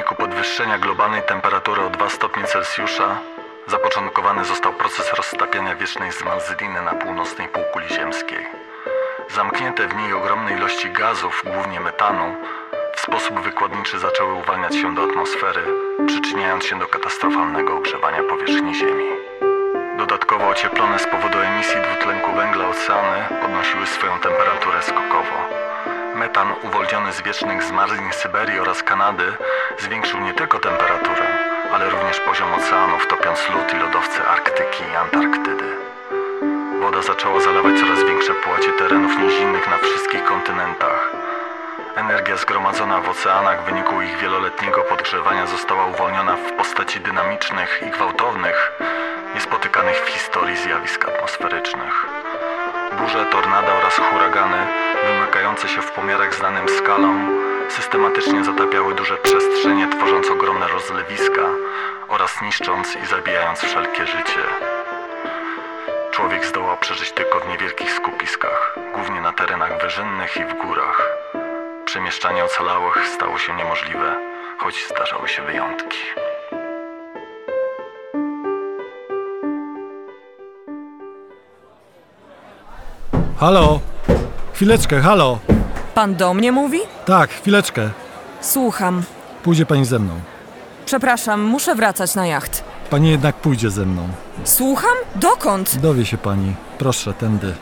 wyniku podwyższenia globalnej temperatury o 2 stopnie Celsjusza zapoczątkowany został proces roztapiania wiecznej zmarzliny na północnej półkuli ziemskiej. Zamknięte w niej ogromne ilości gazów, głównie metanu, w sposób wykładniczy zaczęły uwalniać się do atmosfery, przyczyniając się do katastrofalnego ogrzewania powierzchni Ziemi. Dodatkowo ocieplone z powodu emisji dwutlenku węgla oceany podnosiły swoją temperaturę skokowo. Metan uwolniony z wiecznych zmarzlin Syberii oraz Kanady zwiększył nie tylko temperaturę, ale również poziom oceanów, topiąc lód i lodowce Arktyki i Antarktydy. Woda zaczęła zalewać coraz większe połacie terenów nizinnych na wszystkich kontynentach. Energia zgromadzona w oceanach w wyniku ich wieloletniego podgrzewania została uwolniona w postaci dynamicznych i gwałtownych, niespotykanych w historii zjawisk atmosferycznych. Burze, tornada oraz huragany, wymykające się w pomiarach znanym skalom, systematycznie zatapiały duże przestrzenie, tworząc ogromne rozlewiska oraz niszcząc i zabijając wszelkie życie. Człowiek zdołał przeżyć tylko w niewielkich skupiskach, głównie na terenach wyżynnych i w górach. Przemieszczanie ocalałych stało się niemożliwe, choć zdarzały się wyjątki. Halo? Chwileczkę, halo? Pan do mnie mówi? Tak, chwileczkę. Słucham. Pójdzie pani ze mną. Przepraszam, muszę wracać na jacht. Pani jednak pójdzie ze mną. Słucham? Dokąd? Dowie się pani. Proszę, tędy.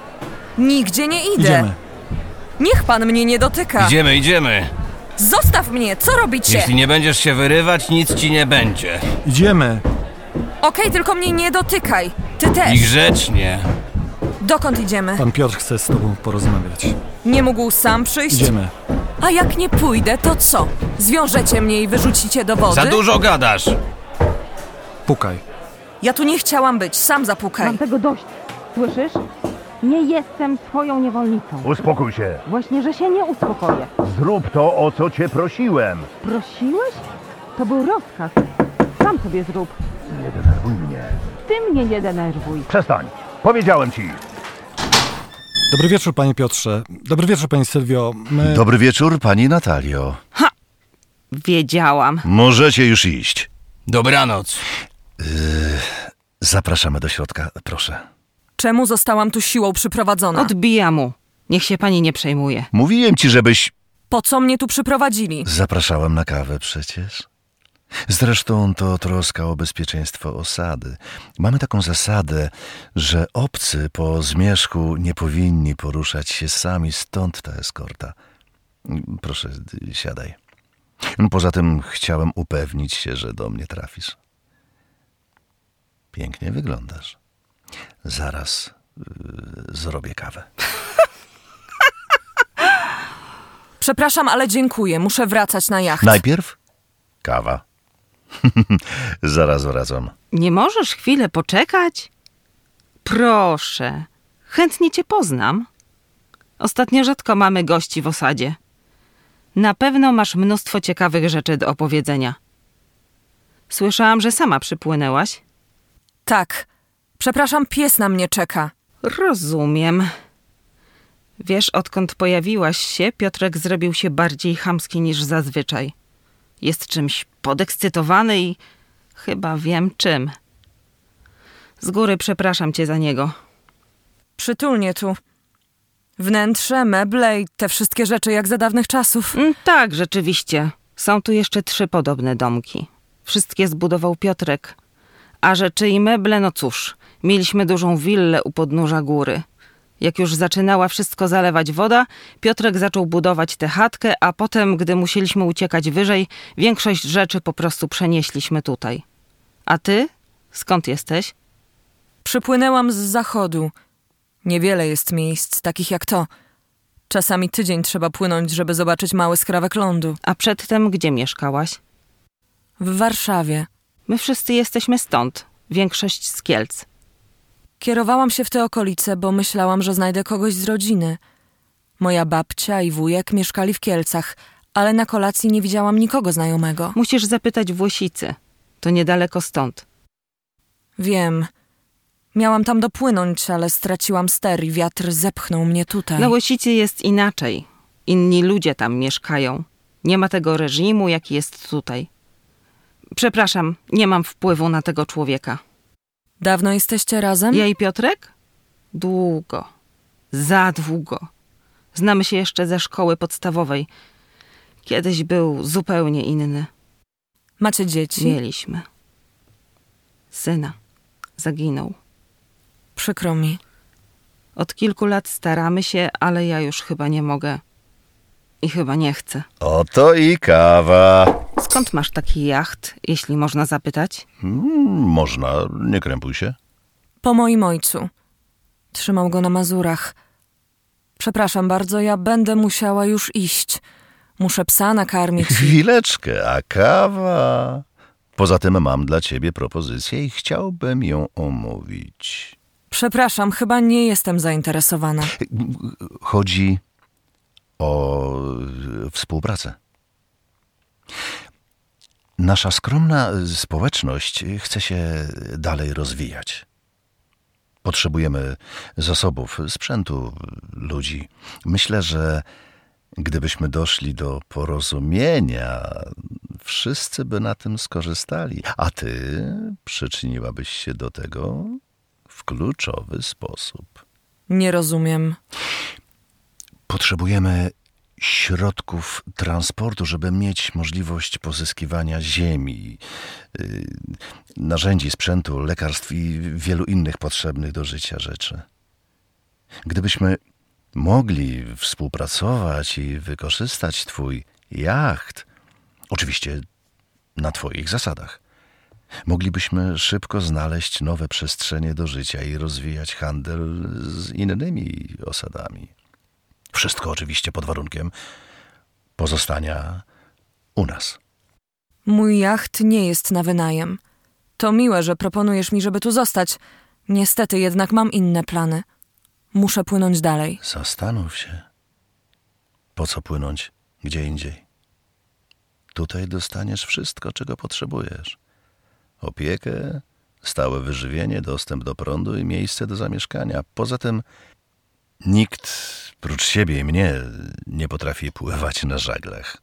Nigdzie nie idę. Idziemy. Niech pan mnie nie dotyka. Idziemy, idziemy. Zostaw mnie, co robicie? Jeśli nie będziesz się wyrywać, nic ci nie będzie. Idziemy. Okej, tylko mnie nie dotykaj. Ty też. I grzecznie. Dokąd idziemy? Pan Piotr chce z tobą porozmawiać. Nie mógł sam przyjść? Idziemy. A jak nie pójdę, to co? Zwiążecie mnie i wyrzucicie do wody? Za dużo gadasz. Pukaj. Ja tu nie chciałam być, sam zapukaj. Mam tego dość. Słyszysz? Nie jestem twoją niewolnicą. Uspokój się. Właśnie, że się nie uspokoję. Zrób to, o co cię prosiłem. Prosiłeś? To był rozkaz. Sam sobie zrób. Nie denerwuj mnie. Ty mnie nie denerwuj. Przestań. Powiedziałem ci. Dobry wieczór, panie Piotrze. Dobry wieczór, pani Sylwio. My... Dobry wieczór, pani Natalio. Wiedziałam. Możecie już iść. Dobranoc. Zapraszamy do środka, proszę. Czemu zostałam tu siłą przyprowadzona? Odbija mu. Niech się pani nie przejmuje. Mówiłem ci, żebyś... Po co mnie tu przyprowadzili? Zapraszałem na kawę przecież. Zresztą to troska o bezpieczeństwo osady. Mamy taką zasadę, że obcy po zmierzchu nie powinni poruszać się sami, stąd ta eskorta. Proszę, siadaj. Poza tym chciałem upewnić się, że do mnie trafisz. Pięknie wyglądasz. Zaraz yy, zrobię kawę. Przepraszam, ale dziękuję. Muszę wracać na jacht. Najpierw kawa. Zaraz wracam. Nie możesz chwilę poczekać? Proszę. Chętnie cię poznam. Ostatnio rzadko mamy gości w osadzie. Na pewno masz mnóstwo ciekawych rzeczy do opowiedzenia. Słyszałam, że sama przypłynęłaś. Tak. Przepraszam, pies na mnie czeka. Rozumiem. Wiesz, odkąd pojawiłaś się, Piotrek zrobił się bardziej chamski niż zazwyczaj. Jest czymś podekscytowany i chyba wiem czym. Z góry przepraszam cię za niego. Przytulnie tu. Wnętrze, meble i te wszystkie rzeczy jak za dawnych czasów. Mm, Tak, rzeczywiście. Są tu jeszcze trzy podobne domki. Wszystkie zbudował Piotrek. A rzeczy i meble, no cóż, mieliśmy dużą willę u podnóża góry. Jak już zaczynała wszystko zalewać woda, Piotrek zaczął budować tę chatkę, a potem, gdy musieliśmy uciekać wyżej, większość rzeczy po prostu przenieśliśmy tutaj. A ty? Skąd jesteś? Przypłynęłam z zachodu. Niewiele jest miejsc takich jak to. Czasami tydzień trzeba płynąć, żeby zobaczyć mały skrawek lądu. A przedtem gdzie mieszkałaś? W Warszawie. My wszyscy jesteśmy stąd. Większość z Kielc. Kierowałam się w te okolice, bo myślałam, że znajdę kogoś z rodziny. Moja babcia i wujek mieszkali w Kielcach, ale na kolacji nie widziałam nikogo znajomego. Musisz zapytać Włosicy. To niedaleko stąd. Wiem. Miałam tam dopłynąć, ale straciłam ster i wiatr zepchnął mnie tutaj. Na Łosicy jest inaczej. Inni ludzie tam mieszkają. Nie ma tego reżimu, jaki jest tutaj. Przepraszam, nie mam wpływu na tego człowieka. Dawno jesteście razem? Ja i Piotrek? Długo. Za długo. Znamy się jeszcze ze szkoły podstawowej. Kiedyś był zupełnie inny. Macie dzieci? Mieliśmy. Syna. Zaginął. Przykro mi. Od kilku lat staramy się, ale ja już chyba nie mogę. I chyba nie chcę. Oto i kawa. Skąd masz taki jacht, jeśli można zapytać? Mm, można, nie krępuj się. Po moim ojcu. Trzymał go na Mazurach. Przepraszam bardzo, ja będę musiała już iść. Muszę psa nakarmić. Chwileczkę, a kawa. Poza tym mam dla ciebie propozycję i chciałbym ją omówić. Przepraszam, chyba nie jestem zainteresowana. Chodzi o współpracę. Nasza skromna e, społeczność chce się dalej rozwijać. Potrzebujemy zasobów, sprzętu, ludzi. Myślę, że gdybyśmy doszli do porozumienia, wszyscy by na tym skorzystali, a ty przyczyniłabyś się do tego w kluczowy sposób. Nie rozumiem. Potrzebujemy środków transportu, żeby mieć możliwość pozyskiwania ziemi, y, narzędzi, sprzętu, lekarstw i wielu innych potrzebnych do życia rzeczy. Gdybyśmy mogli współpracować i wykorzystać Twój jacht, oczywiście na Twoich zasadach, moglibyśmy szybko znaleźć nowe przestrzenie do życia i rozwijać handel z innymi osadami. Wszystko oczywiście pod warunkiem pozostania u nas. Mój jacht nie jest na wynajem. To miłe, że proponujesz mi, żeby tu zostać. Niestety jednak mam inne plany. Muszę płynąć dalej. Zastanów się. Po co płynąć gdzie indziej? Tutaj dostaniesz wszystko, czego potrzebujesz. Opiekę, stałe wyżywienie, dostęp do prądu i miejsce do zamieszkania. Poza tym nikt prócz siebie i mnie nie potrafi pływać na żaglach.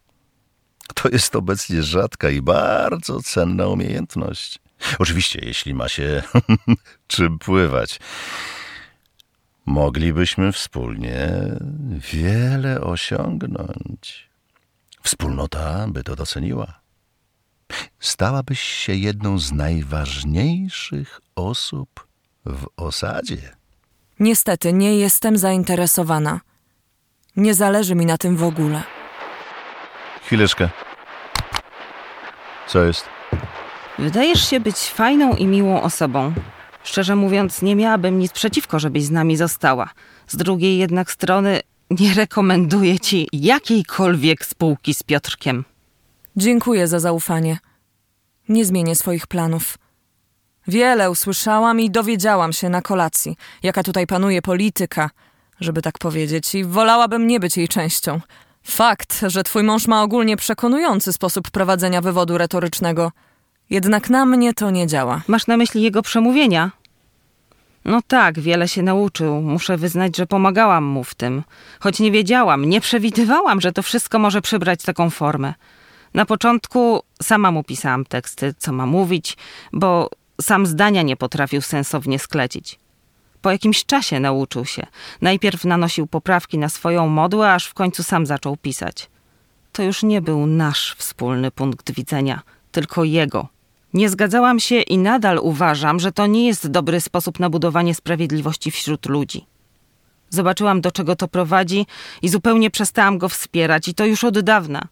To jest obecnie rzadka i bardzo cenna umiejętność. Oczywiście, jeśli ma się czym pływać. Moglibyśmy wspólnie wiele osiągnąć. Wspólnota by to doceniła. Stałabyś się jedną z najważniejszych osób w osadzie. Niestety nie jestem zainteresowana. Nie zależy mi na tym w ogóle. Chwileczkę. Co jest? Wydajesz się być fajną i miłą osobą. Szczerze mówiąc, nie miałabym nic przeciwko, żebyś z nami została. Z drugiej jednak strony nie rekomenduję ci jakiejkolwiek spółki z Piotrkiem. Dziękuję za zaufanie. Nie zmienię swoich planów. Wiele usłyszałam i dowiedziałam się na kolacji, jaka tutaj panuje polityka, żeby tak powiedzieć, i wolałabym nie być jej częścią. Fakt, że twój mąż ma ogólnie przekonujący sposób prowadzenia wywodu retorycznego, jednak na mnie to nie działa. Masz na myśli jego przemówienia? No tak, wiele się nauczył. Muszę wyznać, że pomagałam mu w tym. Choć nie wiedziałam, nie przewidywałam, że to wszystko może przybrać taką formę. Na początku sama mu pisałam teksty, co ma mówić, bo sam zdania nie potrafił sensownie sklecić. Po jakimś czasie nauczył się. Najpierw nanosił poprawki na swoją modłę, aż w końcu sam zaczął pisać. To już nie był nasz wspólny punkt widzenia, tylko jego. Nie zgadzałam się i nadal uważam, że to nie jest dobry sposób na budowanie sprawiedliwości wśród ludzi. Zobaczyłam, do czego to prowadzi i zupełnie przestałam go wspierać, i to już od dawna.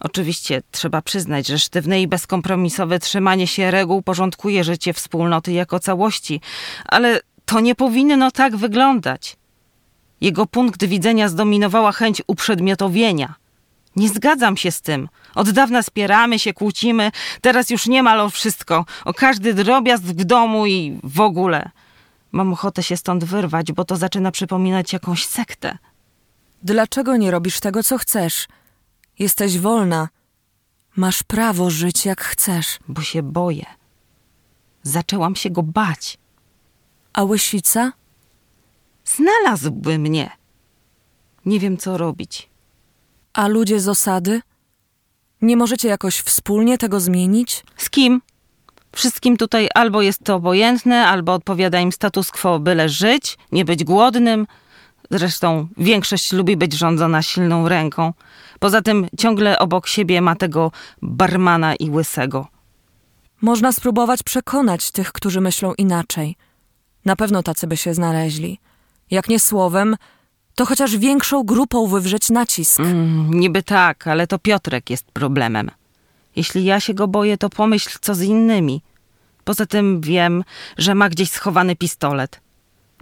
Oczywiście trzeba przyznać, że sztywne i bezkompromisowe trzymanie się reguł porządkuje życie wspólnoty jako całości, ale to nie powinno tak wyglądać. Jego punkt widzenia zdominowała chęć uprzedmiotowienia. Nie zgadzam się z tym. Od dawna spieramy się, kłócimy, teraz już niemal o wszystko, o każdy drobiazg w domu i w ogóle. Mam ochotę się stąd wyrwać, bo to zaczyna przypominać jakąś sektę. Dlaczego nie robisz tego, co chcesz? Jesteś wolna. Masz prawo żyć jak chcesz. bo się boję. Zaczęłam się go bać. A łysica? Znalazłby mnie. Nie wiem, co robić. A ludzie z osady? Nie możecie jakoś wspólnie tego zmienić? Z kim? Wszystkim tutaj albo jest to obojętne, albo odpowiada im status quo, byle żyć, nie być głodnym. Zresztą większość lubi być rządzona silną ręką. Poza tym ciągle obok siebie ma tego barmana i łysego. Można spróbować przekonać tych, którzy myślą inaczej. Na pewno tacy by się znaleźli. Jak nie słowem, to chociaż większą grupą wywrzeć nacisk. Mm, niby tak, ale to Piotrek jest problemem. Jeśli ja się go boję, to pomyśl, co z innymi. Poza tym wiem, że ma gdzieś schowany pistolet.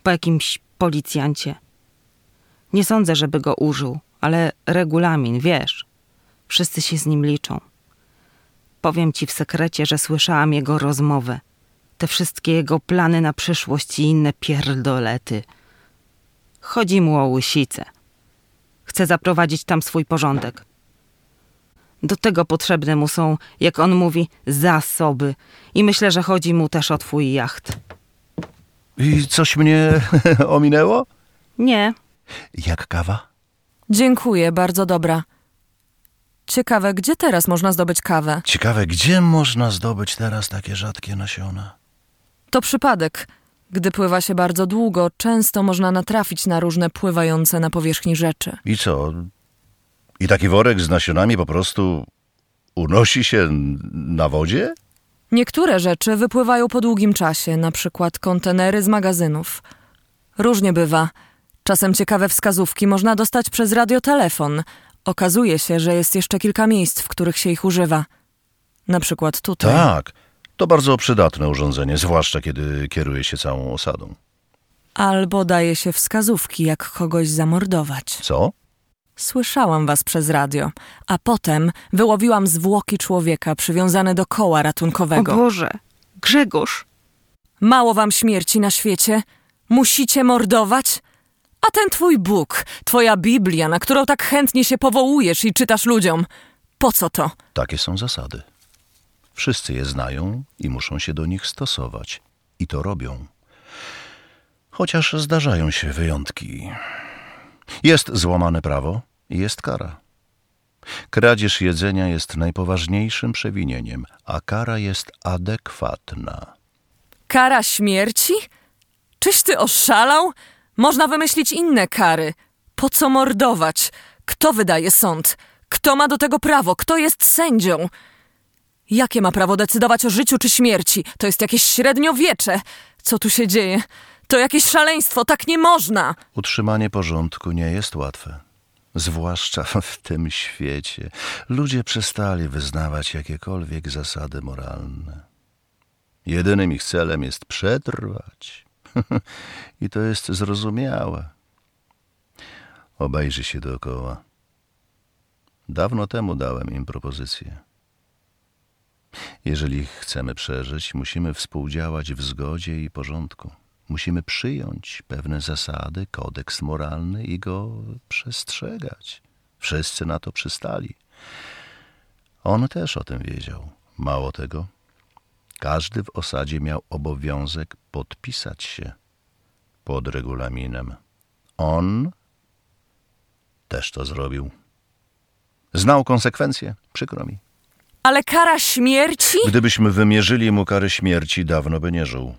Po jakimś policjancie. Nie sądzę, żeby go użył, ale regulamin, wiesz. Wszyscy się z nim liczą. Powiem ci w sekrecie, że słyszałam jego rozmowę. Te wszystkie jego plany na przyszłość i inne pierdolety. Chodzi mu o łysicę. Chce zaprowadzić tam swój porządek. Do tego potrzebne mu są, jak on mówi, zasoby. I myślę, że chodzi mu też o twój jacht. I coś mnie ominęło? Nie, Jak kawa? Dziękuję, bardzo dobra. Ciekawe, gdzie teraz można zdobyć kawę? Ciekawe, gdzie można zdobyć teraz takie rzadkie nasiona? To przypadek. Gdy pływa się bardzo długo, często można natrafić na różne pływające na powierzchni rzeczy. I co? I taki worek z nasionami po prostu unosi się na wodzie? Niektóre rzeczy wypływają po długim czasie, na przykład kontenery z magazynów. Różnie bywa. Czasem ciekawe wskazówki można dostać przez radiotelefon. Okazuje się, że jest jeszcze kilka miejsc, w których się ich używa. Na przykład tutaj. Tak. To bardzo przydatne urządzenie, zwłaszcza kiedy kieruje się całą osadą. Albo daje się wskazówki, jak kogoś zamordować. Co? Słyszałam was przez radio, a potem wyłowiłam zwłoki człowieka przywiązane do koła o ratunkowego. Boże, Grzegorz. Mało wam śmierci na świecie? Musicie mordować? A ten twój Bóg, twoja Biblia, na którą tak chętnie się powołujesz i czytasz ludziom, po co to? Takie są zasady. Wszyscy je znają i muszą się do nich stosować. I to robią. Chociaż zdarzają się wyjątki. Jest złamane prawo i jest kara. Kradzież jedzenia jest najpoważniejszym przewinieniem, a kara jest adekwatna. Kara śmierci? Czyś ty oszalał? Można wymyślić inne kary. Po co mordować? Kto wydaje sąd? Kto ma do tego prawo? Kto jest sędzią? Jakie ma prawo decydować o życiu czy śmierci? To jest jakieś średniowiecze. Co tu się dzieje? To jakieś szaleństwo, tak nie można! Utrzymanie porządku nie jest łatwe. Zwłaszcza w tym świecie. Ludzie przestali wyznawać jakiekolwiek zasady moralne. Jedynym ich celem jest przetrwać. I to jest zrozumiałe. Obejrzy się dookoła. Dawno temu dałem im propozycję. Jeżeli chcemy przeżyć, musimy współdziałać w zgodzie i porządku. Musimy przyjąć pewne zasady, kodeks moralny i go przestrzegać. Wszyscy na to przystali. On też o tym wiedział. Mało tego, każdy w osadzie miał obowiązek podpisać się pod regulaminem. On też to zrobił. Znał konsekwencje, przykro mi. Ale kara śmierci? Gdybyśmy wymierzyli mu karę śmierci, dawno by nie żył.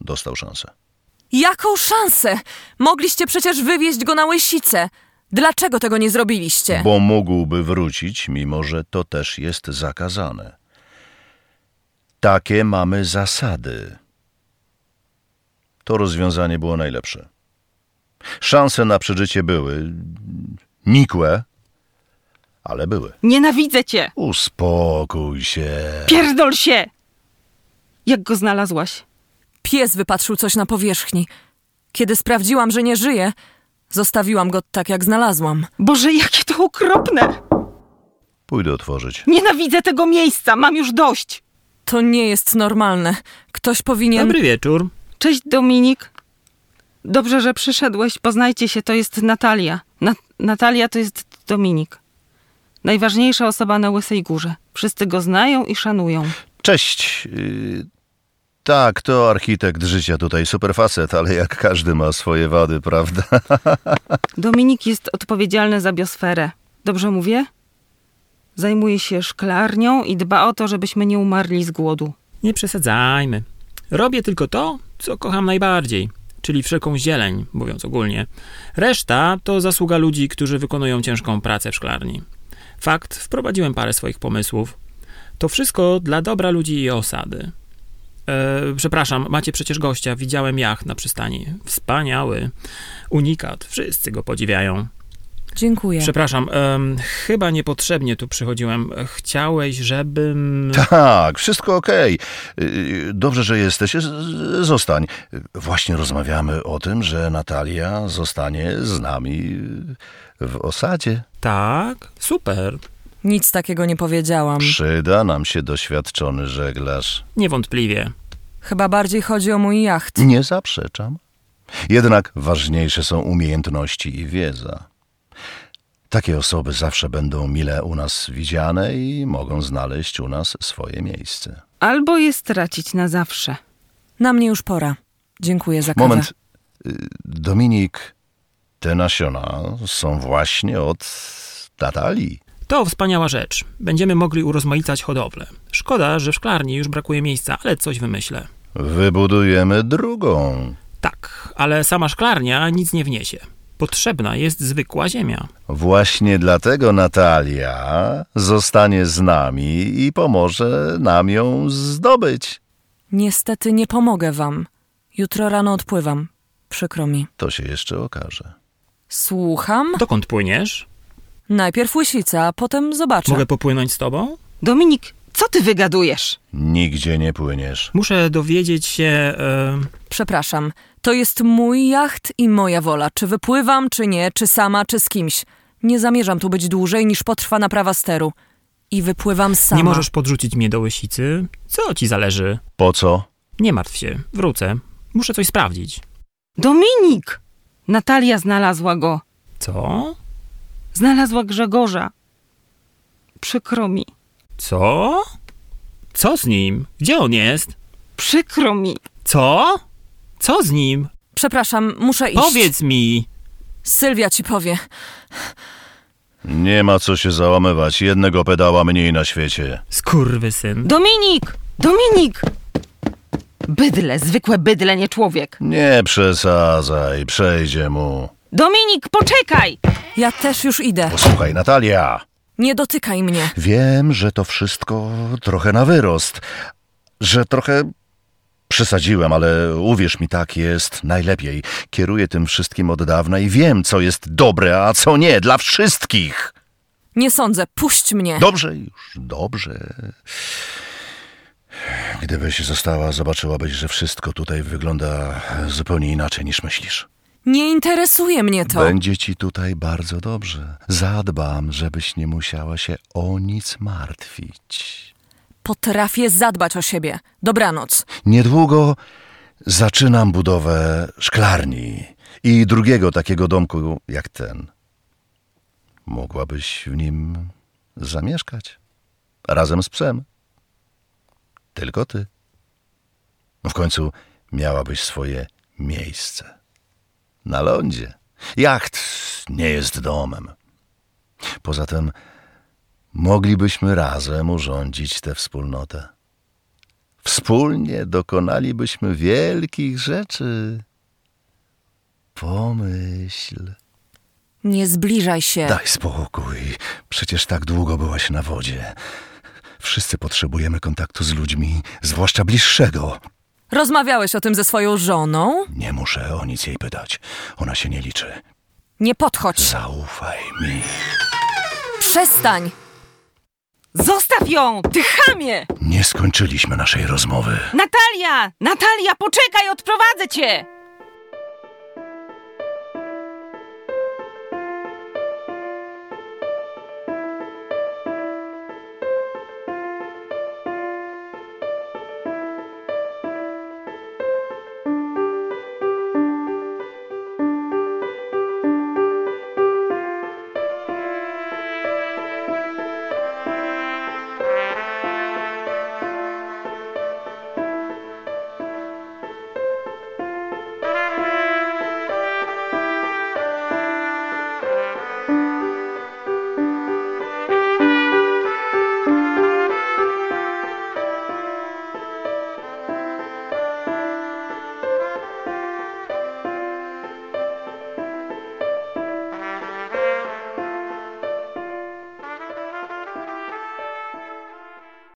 Dostał szansę. Jaką szansę? Mogliście przecież wywieźć go na łysicę. Dlaczego tego nie zrobiliście? Bo mógłby wrócić, mimo że to też jest zakazane. Takie mamy zasady. To rozwiązanie było najlepsze. Szanse na przeżycie były nikłe, ale były. Nienawidzę cię! Uspokój się. Pierdol się! Jak go znalazłaś? Pies wypatrzył coś na powierzchni. Kiedy sprawdziłam, że nie żyje, zostawiłam go tak, jak znalazłam. Boże, jakie to okropne! Pójdę otworzyć. Nienawidzę tego miejsca, mam już dość! To nie jest normalne. Ktoś powinien. Dobry wieczór. Cześć Dominik. Dobrze, że przyszedłeś. Poznajcie się, to jest Natalia. Na Natalia to jest Dominik. Najważniejsza osoba na Łysej Górze. Wszyscy go znają i szanują. Cześć. Yy, Tak, to architekt życia tutaj, super facet, ale jak każdy ma swoje wady, prawda? Dominik jest odpowiedzialny za biosferę. Dobrze mówię? Zajmuje się szklarnią i dba o to, żebyśmy nie umarli z głodu. Nie przesadzajmy. Robię tylko to, co kocham najbardziej, czyli wszelką zieleń, mówiąc ogólnie. Reszta to zasługa ludzi, którzy wykonują ciężką pracę w szklarni. Fakt, wprowadziłem parę swoich pomysłów. To wszystko dla dobra ludzi i osady. E, przepraszam, macie przecież gościa, widziałem jacht na przystani. Wspaniały. Unikat, wszyscy go podziwiają. Dziękuję. Przepraszam, em, chyba niepotrzebnie tu przychodziłem. Chciałeś, żebym... Tak, wszystko okej. Y, Dobrze, że jesteś. Zostań. Właśnie rozmawiamy o tym, że Natalia zostanie z nami w osadzie. Tak, super. Nic takiego nie powiedziałam. Przyda nam się doświadczony żeglarz. Niewątpliwie. Chyba bardziej chodzi o mój jacht. Nie zaprzeczam. Jednak ważniejsze są umiejętności i wiedza. Takie osoby zawsze będą mile u nas widziane i mogą znaleźć u nas swoje miejsce. Albo je stracić na zawsze. Na mnie już pora. Dziękuję za kawę. Moment. Y, Dominik, te nasiona są właśnie od Natalii. To wspaniała rzecz. Będziemy mogli urozmaicać hodowlę. Szkoda, że w szklarni już brakuje miejsca, ale coś wymyślę. Wybudujemy drugą. Tak, ale sama szklarnia nic nie wniesie. Potrzebna jest zwykła ziemia. Właśnie dlatego Natalia zostanie z nami i pomoże nam ją zdobyć. Niestety nie pomogę wam. Jutro rano odpływam. Przykro mi. To się jeszcze okaże. Słucham? Dokąd płyniesz? Najpierw łysica, a potem zobaczę. Mogę popłynąć z tobą? Dominik, co ty wygadujesz? Nigdzie nie płyniesz. Muszę dowiedzieć się. E, Przepraszam. To jest mój jacht i moja wola. Czy wypływam, czy nie, czy sama, czy z kimś. Nie zamierzam tu być dłużej niż potrwa naprawa steru. I wypływam sama. nie możesz podrzucić mnie do łysicy? Co ci zależy? Po co? Nie martw się, wrócę. Muszę coś sprawdzić. Dominik! Natalia znalazła go. Co? Znalazła Grzegorza. Przykro mi. Co? Co z nim? Gdzie on jest? Przykro mi. Co? Co z nim? Przepraszam, muszę iść. Powiedz mi! Sylwia ci powie. Nie ma co się załamywać. Jednego pedała mniej na świecie. Skurwysyn. Dominik! Dominik! Bydle, zwykłe bydle, nie człowiek. Nie przesadzaj, przejdzie mu. Dominik, poczekaj! Ja też już idę. Posłuchaj, Natalia. Nie dotykaj mnie. Wiem, że to wszystko trochę na wyrost, że trochę przesadziłem, ale uwierz mi, tak jest najlepiej. Kieruję tym wszystkim od dawna i wiem, co jest dobre, a co nie, dla wszystkich. Nie sądzę. Puść mnie. Dobrze już, dobrze. Gdybyś została, zobaczyłabyś, że wszystko tutaj wygląda zupełnie inaczej niż myślisz. Nie interesuje mnie to. Będzie ci tutaj bardzo dobrze. Zadbam, żebyś nie musiała się o nic martwić. Potrafię zadbać o siebie. Dobranoc. Niedługo zaczynam budowę szklarni i drugiego takiego domku jak ten. Mogłabyś w nim zamieszkać razem z psem. Tylko ty. W końcu miałabyś swoje miejsce. Na lądzie. Jacht nie jest domem. Poza tym moglibyśmy razem urządzić tę wspólnotę. Wspólnie dokonalibyśmy wielkich rzeczy. Pomyśl. Nie zbliżaj się. Daj spokój. Przecież tak długo byłaś na wodzie. Wszyscy potrzebujemy kontaktu z ludźmi, zwłaszcza bliższego. Rozmawiałeś o tym ze swoją żoną? Nie muszę o nic jej pytać. Ona się nie liczy. Nie podchodź. Zaufaj mi. Przestań. Zostaw ją, ty chamie! Nie skończyliśmy naszej rozmowy. Natalia! Natalia, poczekaj, odprowadzę cię!